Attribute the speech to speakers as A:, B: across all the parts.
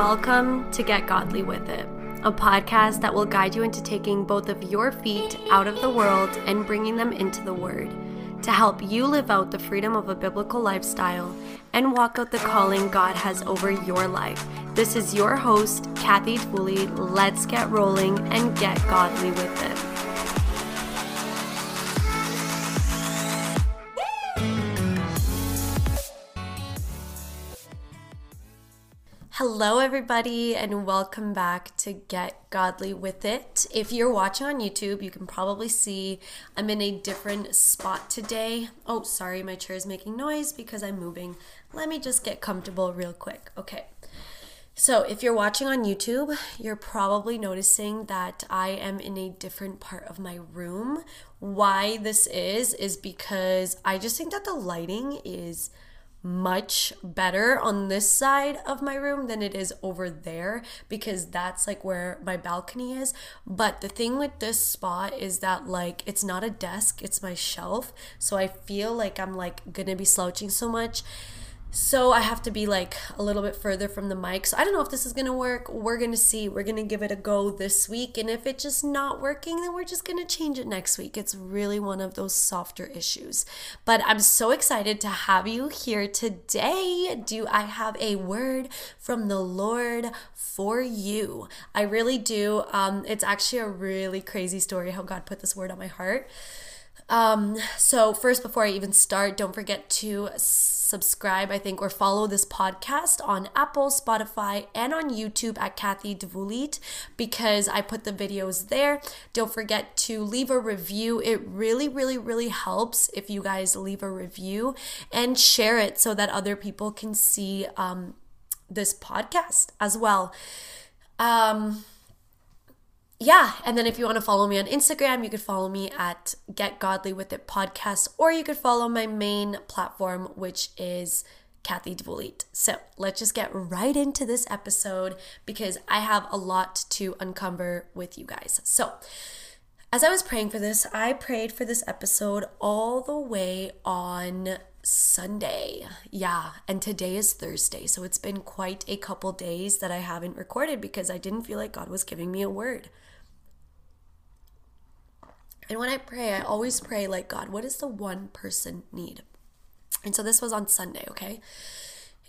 A: Welcome to Get Godly with It, a podcast that will guide you into taking both of your feet out of the world and bringing them into the Word to help you live out the freedom of a biblical lifestyle and walk out the calling God has over your life. This is your host, Kathy Dwulit. Let's get rolling and get godly with it. Hello, everybody, and welcome back to Get Godly with It. If you're watching on YouTube, you can probably see I'm in a different spot today. Oh, sorry, my chair is making noise because I'm moving. Let me just get comfortable real quick. Okay. So, if you're watching on YouTube, you're probably noticing that I am in a different part of my room. Why this is, is because I just think that the lighting is much better on this side of my room than it is over there because that's like where my balcony is. But the thing with this spot is that like it's not a desk, it's my shelf. So I feel like I'm like gonna be slouching so much so I have to be like a little bit further from the mic. So I don't know if this is gonna work. We're gonna see. We're gonna give it a go this week. And if it's just not working, then we're just gonna change it next week. It's really one of those softer issues. But I'm so excited to have you here today. Do I have a word from the Lord for you? I really do. Um, it's actually a really crazy story how God put this word on my heart. Um, so first, before I even start, don't forget to subscribe, I think, or follow this podcast on Apple, Spotify, and on YouTube at Kathy Dwulit because I put the videos there. Don't forget to leave a review. It really, really, really helps if you guys leave a review and share it so that other people can see um, this podcast as well. Um, yeah, and then if you want to follow me on Instagram, you could follow me at Get Godly with It podcast, or you could follow my main platform, which is Kathy Dwulit. So let's just get right into this episode because I have a lot to uncover with you guys. So, as I was praying for this, I prayed for this episode all the way on Sunday. Yeah, and today is Thursday. So it's been quite a couple days that I haven't recorded because I didn't feel like God was giving me a word. And when I pray, I always pray, like, God, what does the one person need? And so this was on Sunday, okay?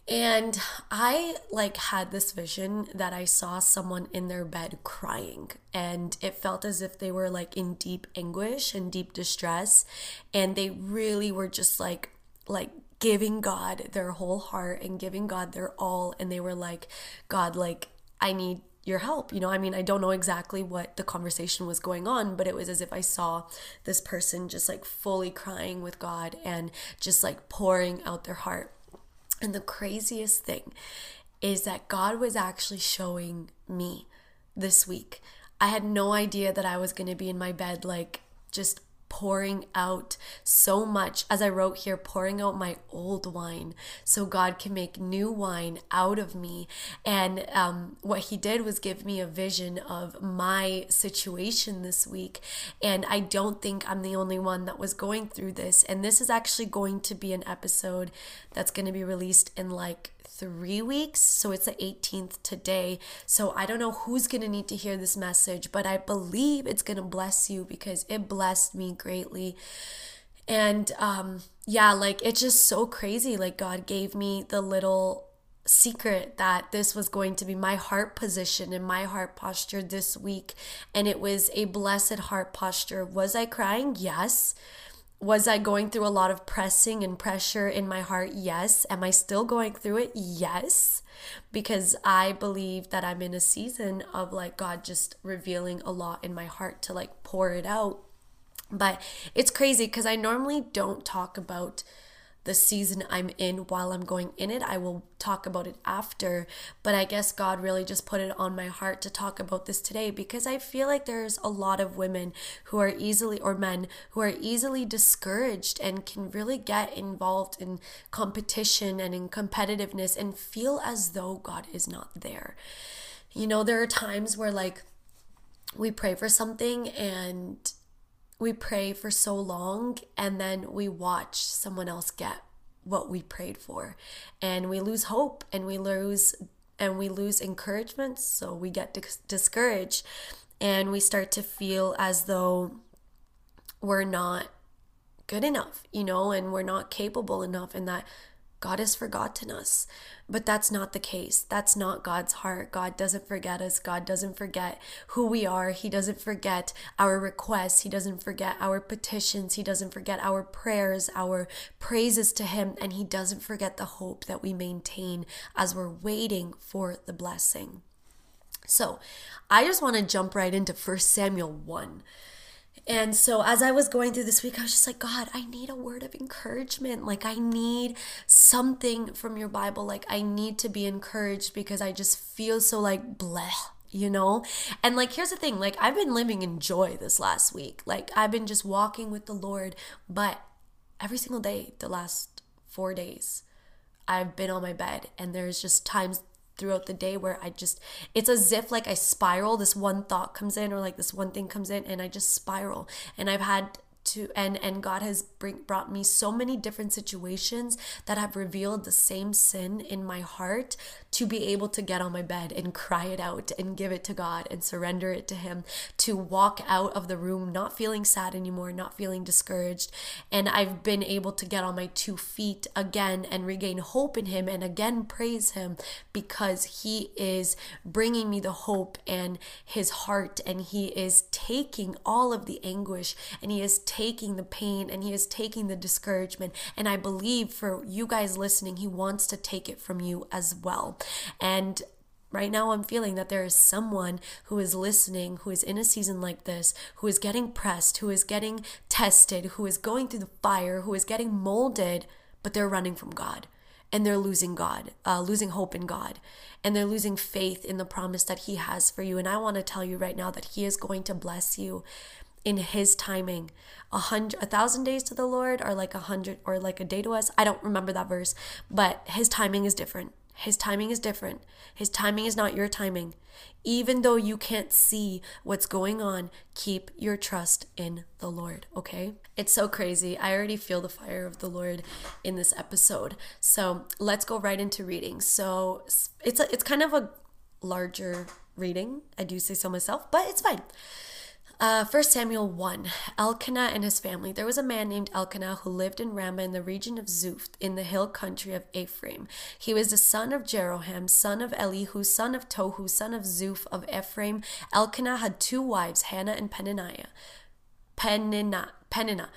A: And I like had this vision that I saw someone in their bed crying and it felt as if they were like in deep anguish and deep distress and they really were just like like giving God their whole heart and giving God their all and they were like God like I need your help. You know, I mean, I don't know exactly what the conversation was going on, but it was as if I saw this person just like fully crying with God and just like pouring out their heart. And the craziest thing is that God was actually showing me this week. I had no idea that I was going to be in my bed, like just pouring out so much, as I wrote here, pouring out my old wine so God can make new wine out of me. And um, what He did was give me a vision of my situation this week. And I don't think I'm the only one that was going through this. And this is actually going to be an episode that's going to be released in like three weeks. So it's the 18th today. So I don't know who's going to need to hear this message, but I believe it's going to bless you because it blessed me greatly. And um, yeah, like it's just so crazy. Like God gave me the little secret that this was going to be my heart position and my heart posture this week. And it was a blessed heart posture. Was I crying? Yes. Was I going through a lot of pressing and pressure in my heart? Yes. Am I still going through it? Yes. Because I believe that I'm in a season of like God just revealing a lot in my heart to like pour it out. But it's crazy because I normally don't talk about the season I'm in while I'm going in it. I will talk about it after, but I guess God really just put it on my heart to talk about this today because I feel like there's a lot of women who are easily, or men who are easily discouraged and can really get involved in competition and in competitiveness and feel as though God is not there. You know, there are times where like we pray for something and we pray for so long and then we watch someone else get what we prayed for and we lose hope and we lose and we lose encouragement. So we get dis- discouraged and we start to feel as though we're not good enough, you know, and we're not capable enough, and that God has forgotten us. But that's not the case. That's not God's heart. God doesn't forget us. God doesn't forget who we are. He doesn't forget our requests. He doesn't forget our petitions. He doesn't forget our prayers, our praises to Him. And He doesn't forget the hope that we maintain as we're waiting for the blessing. So I just want to jump right into 1 Samuel 1. And so as I was going through this week, I was just like, God, I need a word of encouragement. Like, I need something from your Bible. Like, I need to be encouraged because I just feel so like bleh, you know? And like, here's the thing like, I've been living in joy this last week. Like, I've been just walking with the Lord, but every single day, the last four days, I've been on my bed, and there's just times throughout the day where I just it's as if like I spiral this one thought comes in or like this one thing comes in and I just spiral. And I've had to and and God has bring, brought me so many different situations that have revealed the same sin in my heart to be able to get on my bed and cry it out and give it to God and surrender it to him to walk out of the room not feeling sad anymore not feeling discouraged. And I've been able to get on my two feet again and regain hope in him and again praise him because he is bringing me the hope and his heart and he is taking all of the anguish and he is taking the pain and He is taking the discouragement. And I believe for you guys listening, He wants to take it from you as well. And Right now, I'm feeling that there is someone who is listening, who is in a season like this, who is getting pressed, who is getting tested, who is going through the fire, who is getting molded, but they're running from God and they're losing God, uh, losing hope in God, and they're losing faith in the promise that He has for you. And I want to tell you right now that He is going to bless you in his timing. A hundred a thousand days to the lord are like a hundred or like a day to us. I don't remember that verse but his timing is different. His timing is different. His timing is not your timing. Even though you can't see what's going on keep your trust in the lord okay? It's so crazy. I already feel the fire of the lord in this episode. So let's go right into reading. So it's a, it's kind of a larger reading i do say so myself but it's fine uh, 1 Samuel 1 Elkanah and his family. There was a man named Elkanah who lived in Ramah in the region of Zuph in the hill country of Ephraim. He was the son of Jeroham, son of Elihu, son of Tohu, son of Zuph of Ephraim. Elkanah had two wives, Hannah and Peninnah. Peninnah. Peninnah.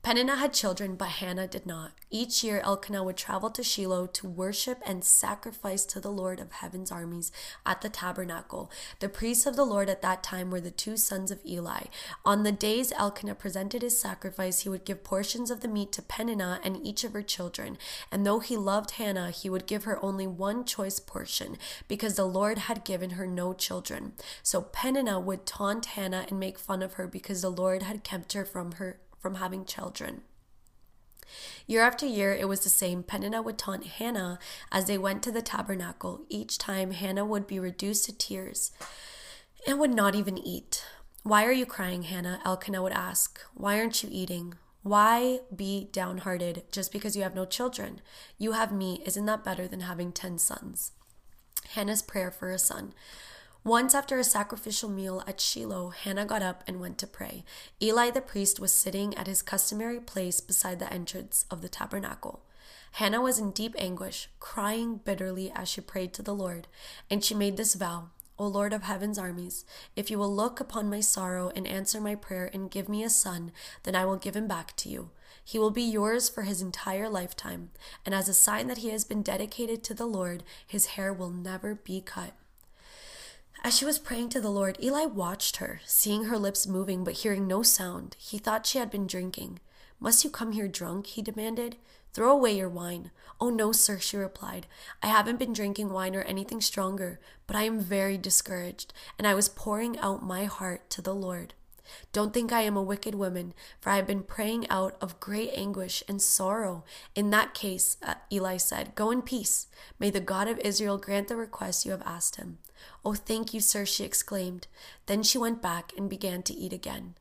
A: Peninnah had children, but Hannah did not. Each year, Elkanah would travel to Shiloh to worship and sacrifice to the Lord of heaven's armies at the tabernacle. The priests of the Lord at that time were the two sons of Eli. On the days Elkanah presented his sacrifice, he would give portions of the meat to Peninnah and each of her children. And though he loved Hannah, he would give her only one choice portion, because the Lord had given her no children. So Peninnah would taunt Hannah and make fun of her because the Lord had kept her from her from having children. Year after year, it was the same. Peninnah would taunt Hannah as they went to the tabernacle. Each time, Hannah would be reduced to tears and would not even eat. Why are you crying, Hannah? Elkanah would ask. Why aren't you eating? Why be downhearted just because you have no children? You have me. Isn't that better than having ten sons? Hannah's prayer for a son. Once after a sacrificial meal at Shiloh, Hannah got up and went to pray. Eli the priest was sitting at his customary place beside the entrance of the tabernacle. Hannah was in deep anguish, crying bitterly as she prayed to the Lord, and she made this vow O Lord of heaven's armies, if you will look upon my sorrow and answer my prayer and give me a son, then I will give him back to you. He will be yours for his entire lifetime, and as a sign that he has been dedicated to the Lord, his hair will never be cut. As she was praying to the Lord, Eli watched her, seeing her lips moving but hearing no sound. He thought she had been drinking. Must you come here drunk? he demanded. Throw away your wine. Oh, no, sir, she replied. I haven't been drinking wine or anything stronger, but I am very discouraged, and I was pouring out my heart to the Lord. Don't think I am a wicked woman, for I have been praying out of great anguish and sorrow. In that case, uh, Eli said, Go in peace. May the God of Israel grant the request you have asked him. Oh, thank you, sir, she exclaimed. Then she went back and began to eat again,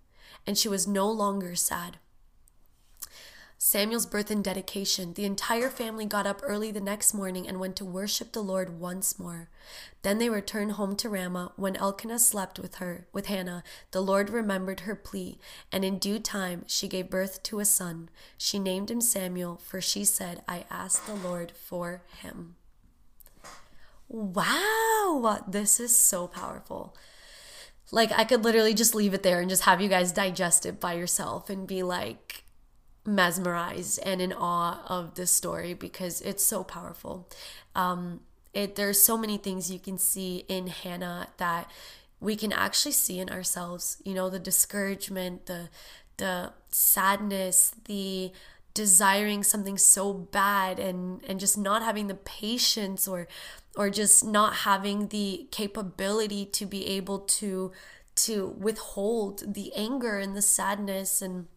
A: and she was no longer sad. Samuel's birth and dedication, the entire family got up early the next morning and went to worship the Lord once more. Then they returned home to Ramah. When Elkanah slept with her, with Hannah, the Lord remembered her plea, and in due time she gave birth to a son. She named him Samuel, for she said, I asked the Lord for him. Wow, this is so powerful. Like, I could literally just leave it there and just have you guys digest it by yourself and be like, mesmerized and in awe of this story because it's so powerful. Um, it there's so many things you can see in Hannah that we can actually see in ourselves. You know, the discouragement, the the sadness, the desiring something so bad and and just not having the patience or or just not having the capability to be able to to withhold the anger and the sadness and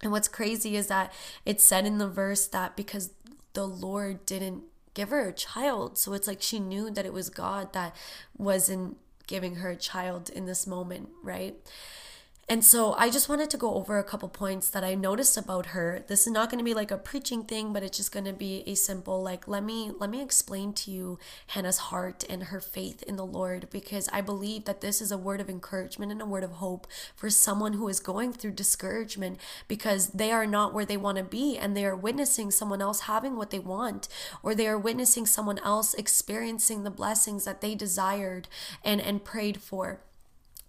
A: and what's crazy is that it said in the verse that because the Lord didn't give her a child, so it's like she knew that it was God that wasn't giving her a child in this moment, right? And so I just wanted to go over a couple points that I noticed about her. This is not going to be like a preaching thing, but it's just going to be a simple like let me let me explain to you Hannah's heart and her faith in the Lord because I believe that this is a word of encouragement and a word of hope for someone who is going through discouragement because they are not where they want to be and they are witnessing someone else having what they want or they are witnessing someone else experiencing the blessings that they desired and and prayed for.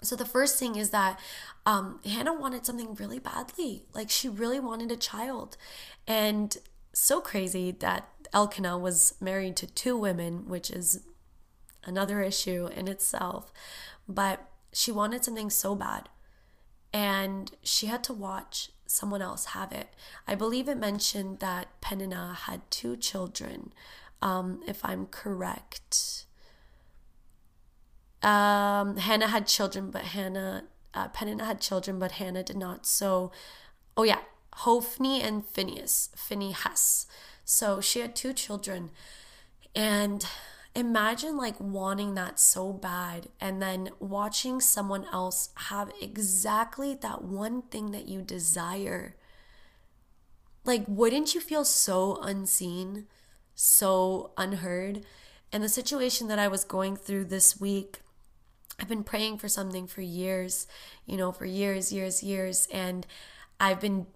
A: So the first thing is that um, Hannah wanted something really badly. Like she really wanted a child. And so crazy that Elkanah was married to two women, which is another issue in itself. But she wanted something so bad. And she had to watch someone else have it. I believe it mentioned that Peninnah had two children, um, if I'm correct. Um, Hannah had children, but Hannah, uh, had children, but Hannah did not. So, oh yeah, Hophni and Phineas, Phinehas. So she had two children. And imagine like wanting that so bad and then watching someone else have exactly that one thing that you desire. Like, wouldn't you feel so unseen, so unheard? And the situation that I was going through this week, I've been praying for something for years, you know, for years, years, years. And I've been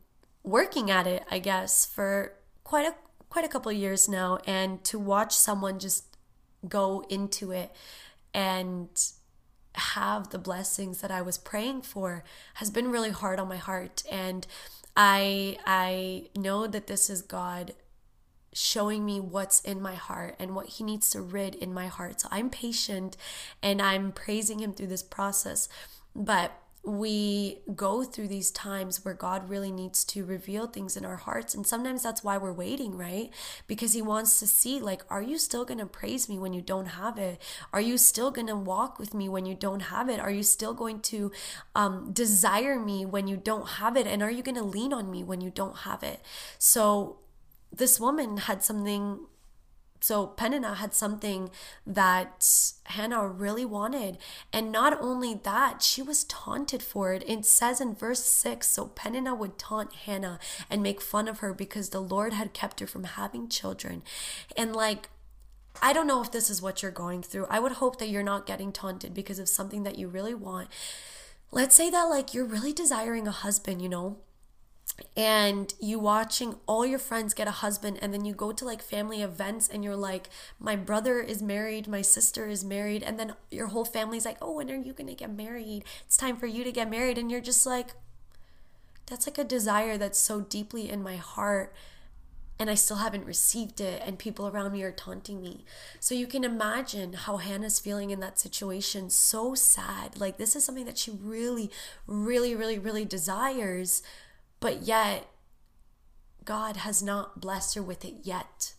A: working at it, I guess, for quite a quite a couple years now. And to watch someone just go into it and have the blessings that I was praying for has been really hard on my heart. And I I know that this is God showing me what's in my heart and what he needs to rid in my heart. So I'm patient and I'm praising him through this process. But we go through these times where God really needs to reveal things in our hearts. And sometimes that's why we're waiting, right? Because He wants to see, like, are you still going to praise me when you don't have it? Are you still going to walk with me when you don't have it? Are you still going to um, desire me when you don't have it? And are you going to lean on me when you don't have it? So this woman had something so Peninnah had something that Hannah really wanted. And not only that, she was taunted for it. It says in verse 6 so Peninnah would taunt Hannah and make fun of her because the Lord had kept her from having children. And like, I don't know if this is what you're going through. I would hope that you're not getting taunted because of something that you really want. Let's say that, like, you're really desiring a husband, you know? And you watching all your friends get a husband and then you go to like family events and you're like my brother is married my sister is married and then your whole family's like oh when are you going to get married it's time for you to get married and you're just like that's like a desire that's so deeply in my heart and I still haven't received it, and people around me are taunting me. So you can imagine how Hannah's feeling in that situation. So sad. Like, this is something that she really, really, really, really desires, but yet God has not blessed her with it yet.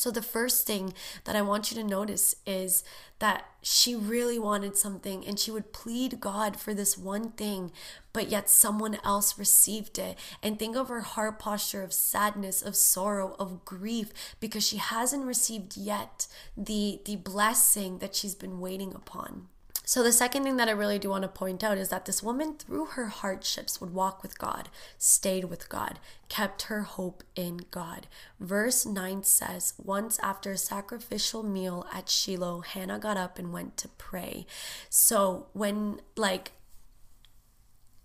A: So, the first thing that I want you to notice is that she really wanted something and she would plead God for this one thing, but yet someone else received it. And think of her heart posture of sadness, of sorrow, of grief, because she hasn't received yet the, the blessing that she's been waiting upon. So, the second thing that I really do want to point out is that this woman, through her hardships, would walk with God, stayed with God, kept her hope in God. Verse 9 says, Once after a sacrificial meal at Shiloh, Hannah got up and went to pray. So, when like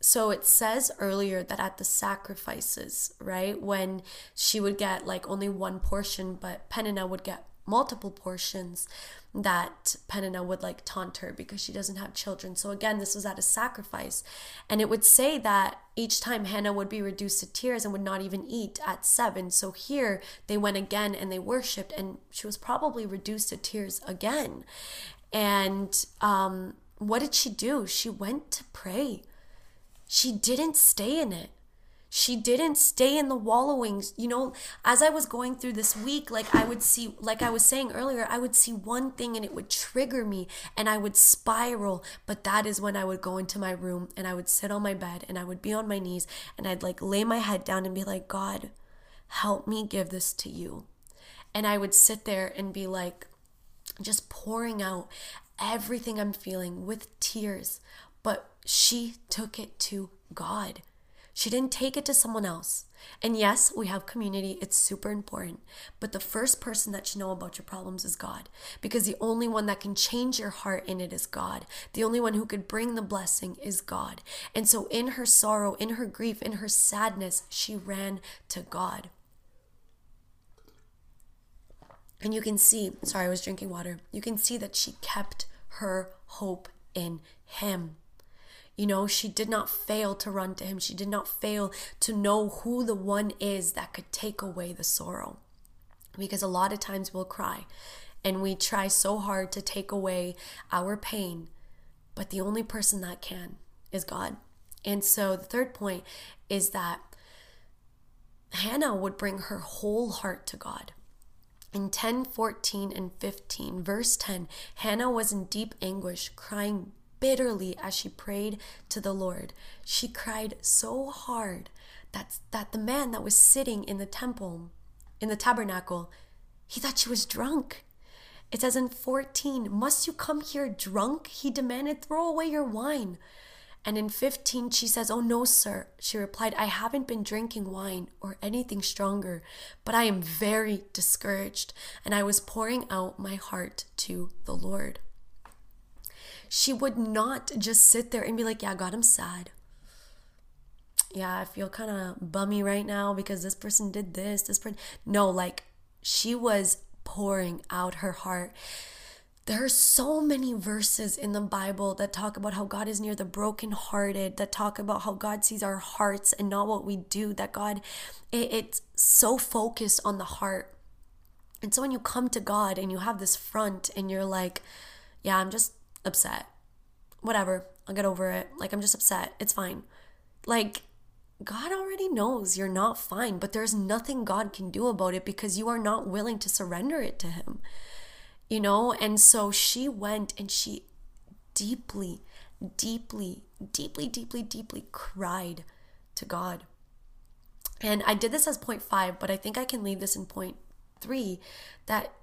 A: so it says earlier that at the sacrifices, right, when she would get like only one portion, but Peninnah would get multiple portions that Peninnah would like taunt her because she doesn't have children. So again, this was at a sacrifice. And it would say that each time Hannah would be reduced to tears and would not even eat at seven. So here they went again and they worshiped, and she was probably reduced to tears again. And um, what did she do? She went to pray. She didn't stay in it she didn't stay in the wallowings. You know as i was going through this week like i would see like i was saying earlier i would see one thing and it would trigger me and i would spiral. But that is when i would go into my room and i would sit on my bed and i would be on my knees and i'd like lay my head down and be like god help me give this to you. And i would sit there and be like just pouring out everything i'm feeling with tears. But she took it to god she didn't take it to someone else. And yes, we have community, it's super important. But the first person that should know about your problems is God. Because the only one that can change your heart in it is God. The only one who could bring the blessing is God. And so, in her sorrow, in her grief, in her sadness, she ran to God. And you can see, sorry, I was drinking water. You can see that she kept her hope in Him. You know, she did not fail to run to him. She did not fail to know who the one is that could take away the sorrow. Because a lot of times we'll cry and we try so hard to take away our pain, but the only person that can is God. And so the third point is that Hannah would bring her whole heart to God. In 10, 14, and 15, verse 10, Hannah was in deep anguish, crying bitterly as she prayed to the Lord. She cried so hard that, that the man that was sitting in the temple, in the tabernacle, he thought she was drunk. It says in 14, Must you come here drunk? He demanded, Throw away your wine. And in 15, she says, Oh, no, sir. She replied, I haven't been drinking wine or anything stronger, but I am very discouraged, and I was pouring out my heart to the Lord she would not just sit there and be like, Yeah, God, I'm sad. Yeah, I feel kind of bummy right now because this person did this, this person. No, like she was pouring out her heart. There are so many verses in the Bible that talk about how God is near the brokenhearted, that talk about how God sees our hearts and not what we do, that God, it, it's so focused on the heart. And so when you come to God and you have this front and you're like, yeah, I'm just upset. Whatever. I'll get over it. Like, I'm just upset. It's fine. Like, God already knows you're not fine, but there's nothing God can do about it because you are not willing to surrender it to Him. You know? And so she went and she deeply, deeply, deeply, deeply, deeply cried to God. And I did this as point five, but I think I can leave this in point three that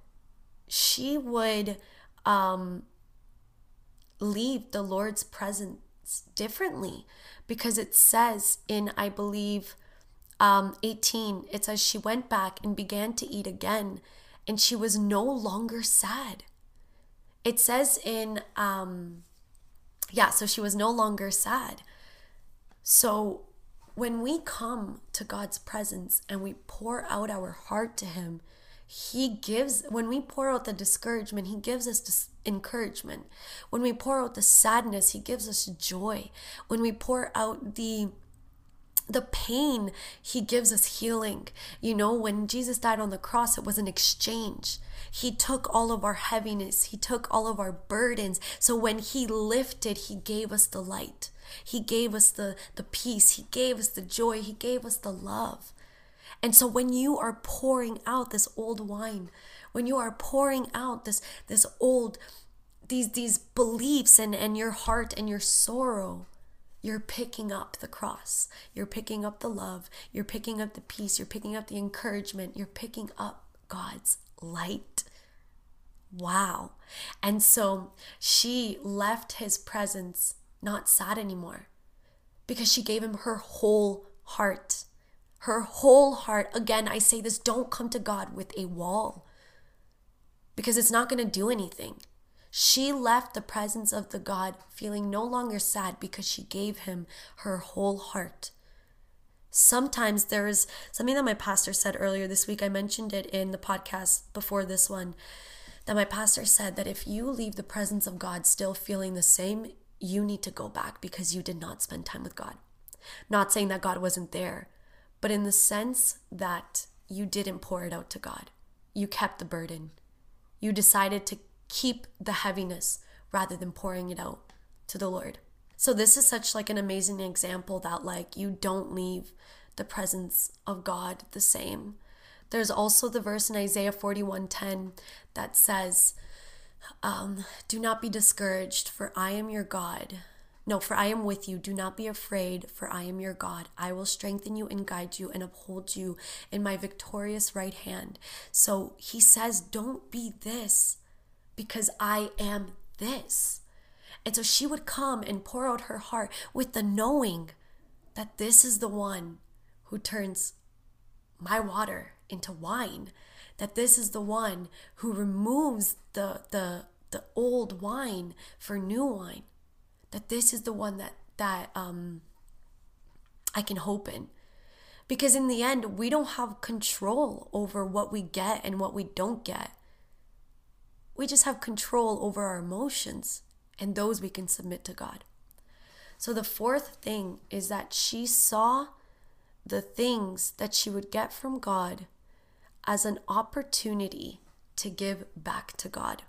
A: she would um, leave the Lord's presence differently because it says in, I believe, um, 18, it says she went back and began to eat again and she was no longer sad. It says in, um, yeah, so she was no longer sad. So when we come to God's presence and we pour out our heart to Him, He gives, when we pour out the discouragement, He gives us dis- encouragement. When we pour out the sadness, he gives us joy. When we pour out the the pain, he gives us healing. You know, when Jesus died on the cross, it was an exchange. He took all of our heaviness, he took all of our burdens. So when he lifted, he gave us the light. He gave us the, the peace. He gave us the joy. He gave us the love. And so when you are pouring out this old wine, when you are pouring out this this old these these beliefs and and your heart and your sorrow you're picking up the cross. You're picking up the love. You're picking up the peace. You're picking up the encouragement. You're picking up God's light. Wow. And so she left his presence not sad anymore because she gave him her whole heart. Her whole heart. Again, I say this don't come to God with a wall because it's not going to do anything. She left the presence of the God feeling no longer sad because she gave him her whole heart. Sometimes there is something that my pastor said earlier this week. I mentioned it in the podcast before this one. That my pastor said that if you leave the presence of God still feeling the same, you need to go back because you did not spend time with God. Not saying that God wasn't there, but in the sense that you didn't pour it out to God. You kept the burden. You decided to keep the heaviness rather than pouring it out to the Lord. So this is such like an amazing example that like you don't leave the presence of God the same. There's also the verse in Isaiah 41:10 that says, um, "Do not be discouraged, for I am your God. No, for I am with you. Do not be afraid, for I am your God. I will strengthen you and guide you and uphold you in my victorious right hand." So he says, "Don't be this." because I am this. And so she would come and pour out her heart with the knowing that this is the one who turns my water into wine, that this is the one who removes the, the, the old wine for new wine, that this is the one that, that um, I can hope in. Because in the end, we don't have control over what we get and what we don't get. We just have control over our emotions, and those we can submit to God. So the fourth thing is that she saw the things that she would get from God as an opportunity to give back to God.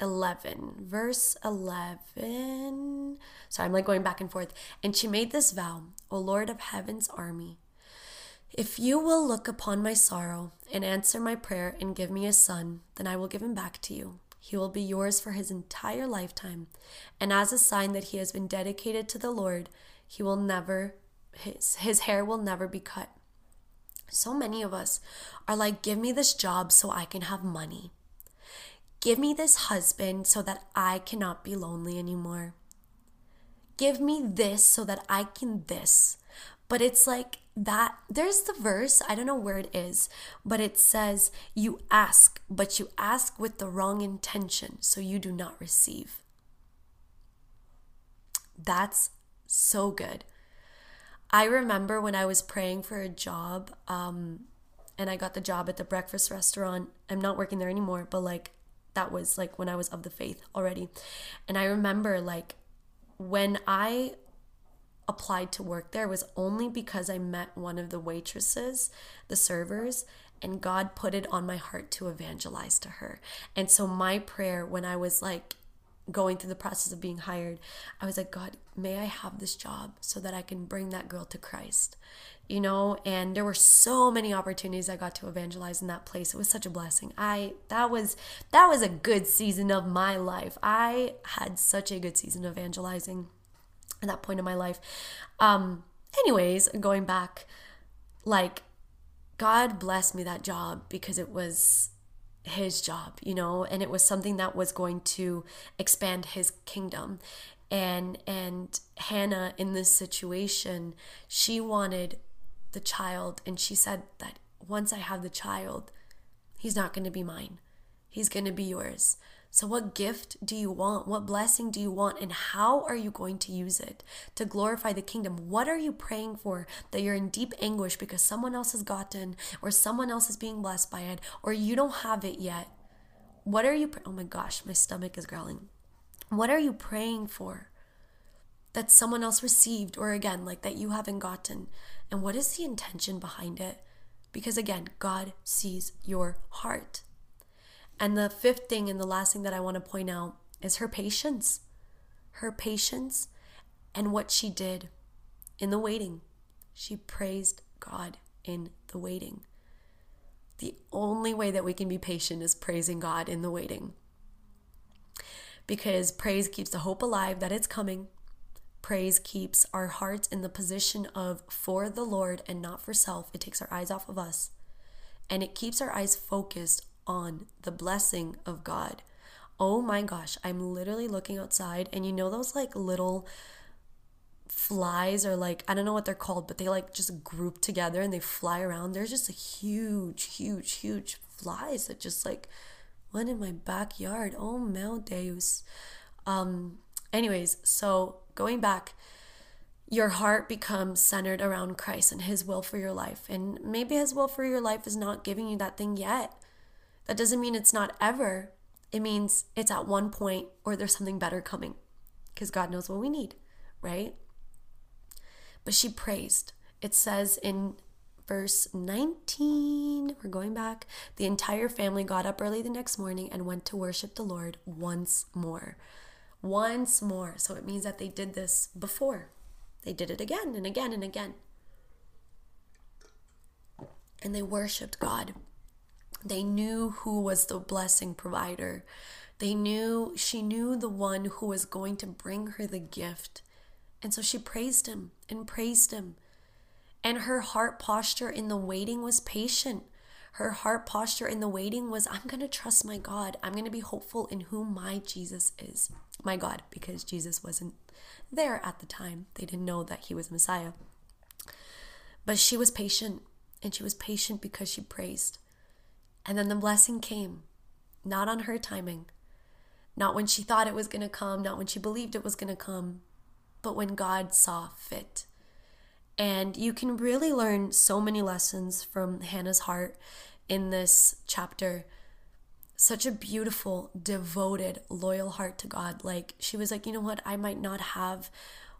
A: 11, verse 11. So I'm like going back and forth. And she made this vow, O Lord of heaven's army, if you will look upon my sorrow and answer my prayer and give me a son, then I will give him back to you. He will be yours for his entire lifetime. And as a sign that he has been dedicated to the Lord, he will never his his hair will never be cut. So many of us are like give me this job so I can have money. Give me this husband so that I cannot be lonely anymore. Give me this so that I can this. But it's like that there's the verse i don't know where it is but it says you ask but you ask with the wrong intention so you do not receive that's so good i remember when i was praying for a job um, and i got the job at the breakfast restaurant i'm not working there anymore but like that was like when i was of the faith already and i remember like when i applied to work there was only because I met one of the waitresses, the servers, and God put it on my heart to evangelize to her. And so my prayer when I was like going through the process of being hired, I was like, God, may I have this job so that I can bring that girl to Christ. You know, and there were so many opportunities I got to evangelize in that place. It was such a blessing. I that was that was a good season of my life. I had such a good season evangelizing at that point in my life. Um, anyways, going back, like, God blessed me that job because it was his job, you know, and it was something that was going to expand his kingdom. And and Hannah in this situation, she wanted the child and she said that once I have the child, he's not going to be mine. He's going to be yours. So, what gift do you want? What blessing do you want? And how are you going to use it to glorify the kingdom? What are you praying for that you're in deep anguish because someone else has gotten, or someone else is being blessed by it, or you don't have it yet? What are you? oh my gosh, my stomach is growling. What are you praying for that someone else received, or again, like that you haven't gotten? And what is the intention behind it? Because again, God sees your heart. And the fifth thing and the last thing that I want to point out is her patience. Her patience and what she did in the waiting. She praised God in the waiting. The only way that we can be patient is praising God in the waiting. Because praise keeps the hope alive that it's coming. Praise keeps our hearts in the position of for the Lord and not for self. It takes our eyes off of us. And it keeps our eyes focused on the blessing of God. Oh my gosh, I'm literally looking outside and you know those like little flies or like I don't know what they're called, but they like just group together and they fly around. There's just a huge, huge, huge flies that just like went in my backyard. Oh meu Deus. Um anyways, so going back your heart becomes centered around Christ and His will for your life. And maybe His will for your life is not giving you that thing yet. That doesn't mean it's not ever. It means it's at one point or there's something better coming because God knows what we need, right? But she praised. It says in verse 19, we're going back. The entire family got up early the next morning and went to worship the Lord once more. Once more. So it means that they did this before. They did it again and again and again. And they worshiped God. They knew who was the blessing provider. They knew, she knew the one who was going to bring her the gift. And so she praised him and praised him. And her heart posture in the waiting was patient. Her heart posture in the waiting was, I'm going to trust my God. I'm going to be hopeful in who my Jesus is. My God, because Jesus wasn't there at the time. They didn't know that he was Messiah. But she was patient, and she was patient because she praised. And then the blessing came, not on her timing, not when she thought it was going to come, not when she believed it was going to come, but when God saw fit. And you can really learn so many lessons from Hannah's heart in this chapter. Such a beautiful, devoted, loyal heart to God. Like, she was like, you know what? I might not have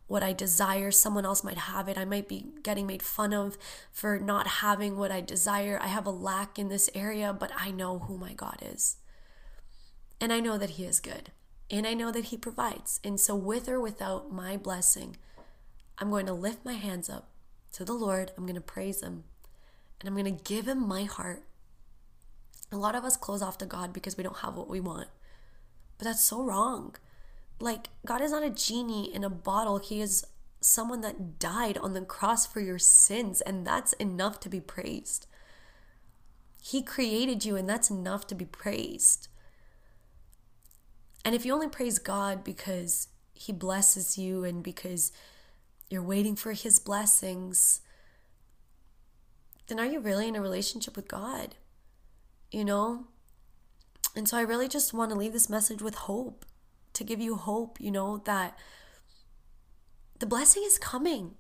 A: what I desire. Someone else might have it. I might be getting made fun of for not having what I desire. I have a lack in this area, but I know who my God is. And I know that He is good. And I know that He provides. And so, with or without my blessing, I'm going to lift my hands up to the Lord. I'm going to praise Him. And I'm going to give Him my heart. A lot of us close off to God because we don't have what we want. But that's so wrong. Like, God is not a genie in a bottle. He is someone that died on the cross for your sins, and that's enough to be praised. He created you, and that's enough to be praised. And if you only praise God because He blesses you and because you're waiting for His blessings, then are you really in a relationship with God? You know? And so I really just want to leave this message with hope to give you hope, you know, that the blessing is coming.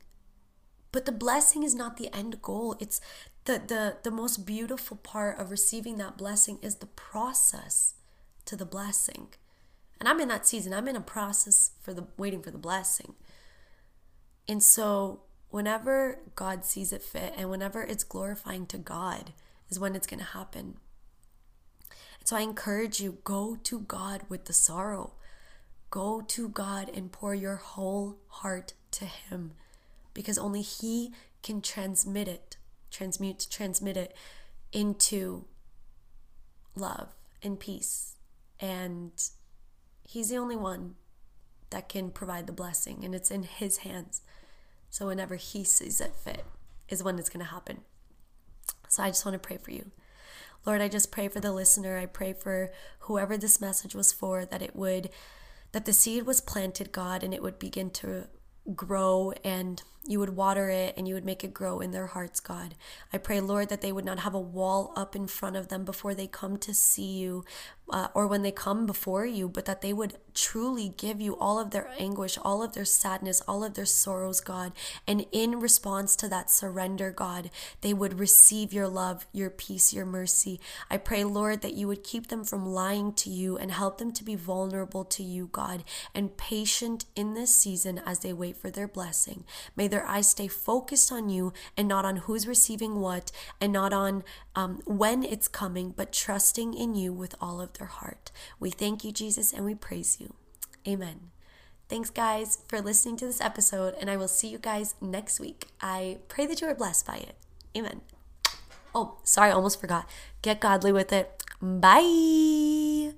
A: But the blessing is not the end goal. It's the the the most beautiful part of receiving that blessing is the process to the blessing. And I'm in that season. I'm in a process for the waiting for the blessing. And so whenever God sees it fit and whenever it's glorifying to God is when it's going to happen. So I encourage you go to God with the sorrow. Go to God and pour your whole heart to Him because only He can transmit it, transmute, transmit it into love and peace. And He's the only one that can provide the blessing, and it's in His hands. So whenever He sees it fit, is when it's going to happen. So I just want to pray for you. Lord, I just pray for the listener. I pray for whoever this message was for, that it would that the seed was planted, God, and it would begin to grow and you would water it and you would make it grow in their hearts, God. I pray, Lord, that they would not have a wall up in front of them before they come to see you uh, or when they come before you, but that they would truly give you all of their anguish, all of their sadness, all of their sorrows, God. And in response to that surrender, God, they would receive your love, your peace, your mercy. I pray, Lord, that you would keep them from lying to you and help them to be vulnerable to you, God, and patient in this season as they wait for their blessing. May their eyes stay focused on you and not on who's receiving what and not on um, when it's coming, but trusting in you with all of their heart. We thank you, Jesus, and we praise you. Amen. Thanks, guys, for listening to this episode, and I will see you guys next week. I pray that you are blessed by it. Amen. Oh, sorry, I almost forgot. Get godly with it. Bye.